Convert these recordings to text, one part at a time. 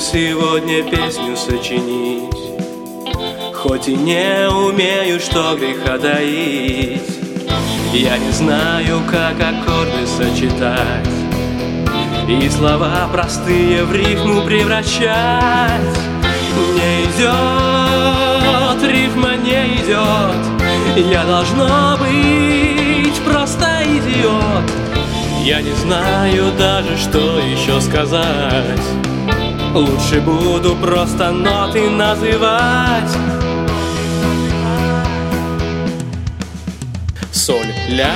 сегодня песню сочинить. Хоть и не умею, что греха доить Я не знаю, как аккорды сочетать И слова простые в рифму превращать. Не идет, рифма не идет Я должно быть просто идиот. Я не знаю даже, что еще сказать Лучше буду просто ноты называть. Соль, ля,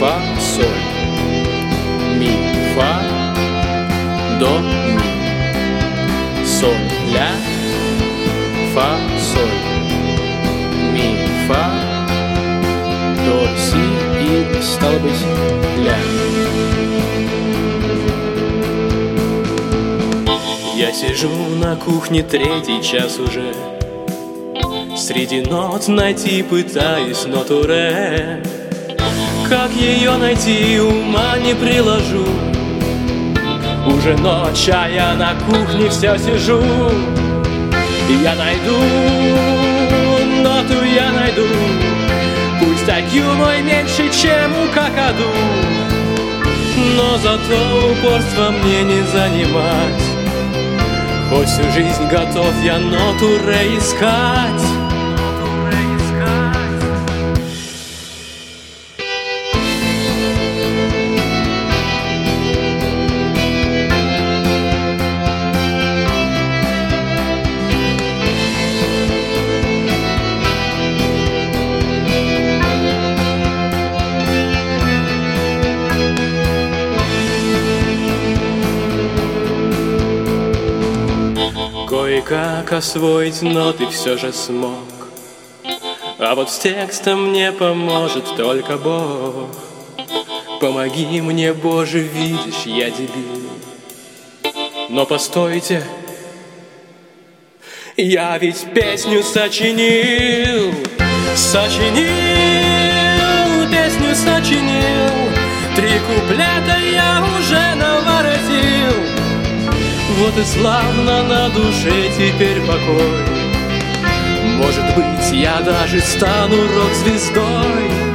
фа, соль, ми, фа, до, ми, соль, ля, фа, соль, ми, фа, до, си и, стало быть, ля. Сижу на кухне третий час уже. Среди нот найти пытаюсь ноту ре Как ее найти, ума не приложу. Уже ночь, а я на кухне все сижу. Я найду, ноту я найду. Пусть IQ мой меньше, чем у какаду. Но зато упорство мне не занимать Всю жизнь готов я ноту искать Кое-как освоить ноты все же смог. А вот с текстом мне поможет только Бог. Помоги мне, Боже, видишь, я дебил. Но постойте, я ведь песню сочинил Сочинил, песню сочинил. Три куплета я уже наворотил вот и славно на душе теперь покой. Может быть, я даже стану рок-звездой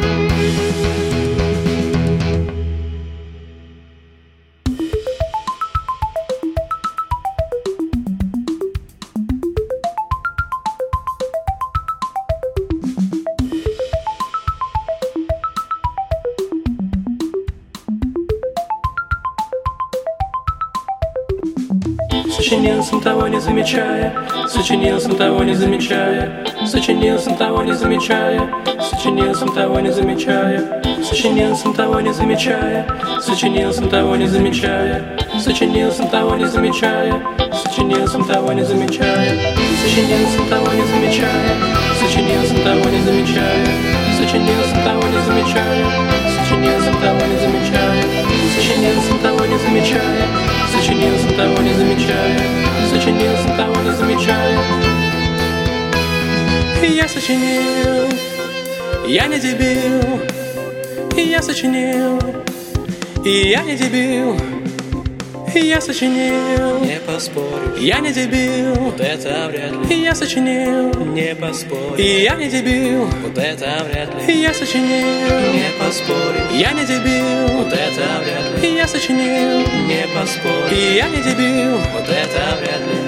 Сочинил сам того не замечая, сочинил сам того не замечая, сочинил сам того не замечая, сочинил сам того не замечая, сочинил сам того не замечая, сочинил сам того не замечая, сочинил сам того не замечая, сочинил сам того не замечая, сочинил сам того не замечая, сочинил сам того не замечая, сочинил сам того не замечая, сочинил сам того не замечая, сочинил сам того не замечая. Замечая Сочинил, сам того не замечая Я сочинил, я не дебил. Я сочинил, я не дебил. Я сочинил, не поспоришь, я не дебил, вот это вряд ли. Я сочинил, не поспоришь, я не дебил, вот это вряд ли. Я сочинил, не поспоришь, я не дебил, вот это вряд ли. Я сочинил, не поспоришь, я не дебил, вот это вряд ли.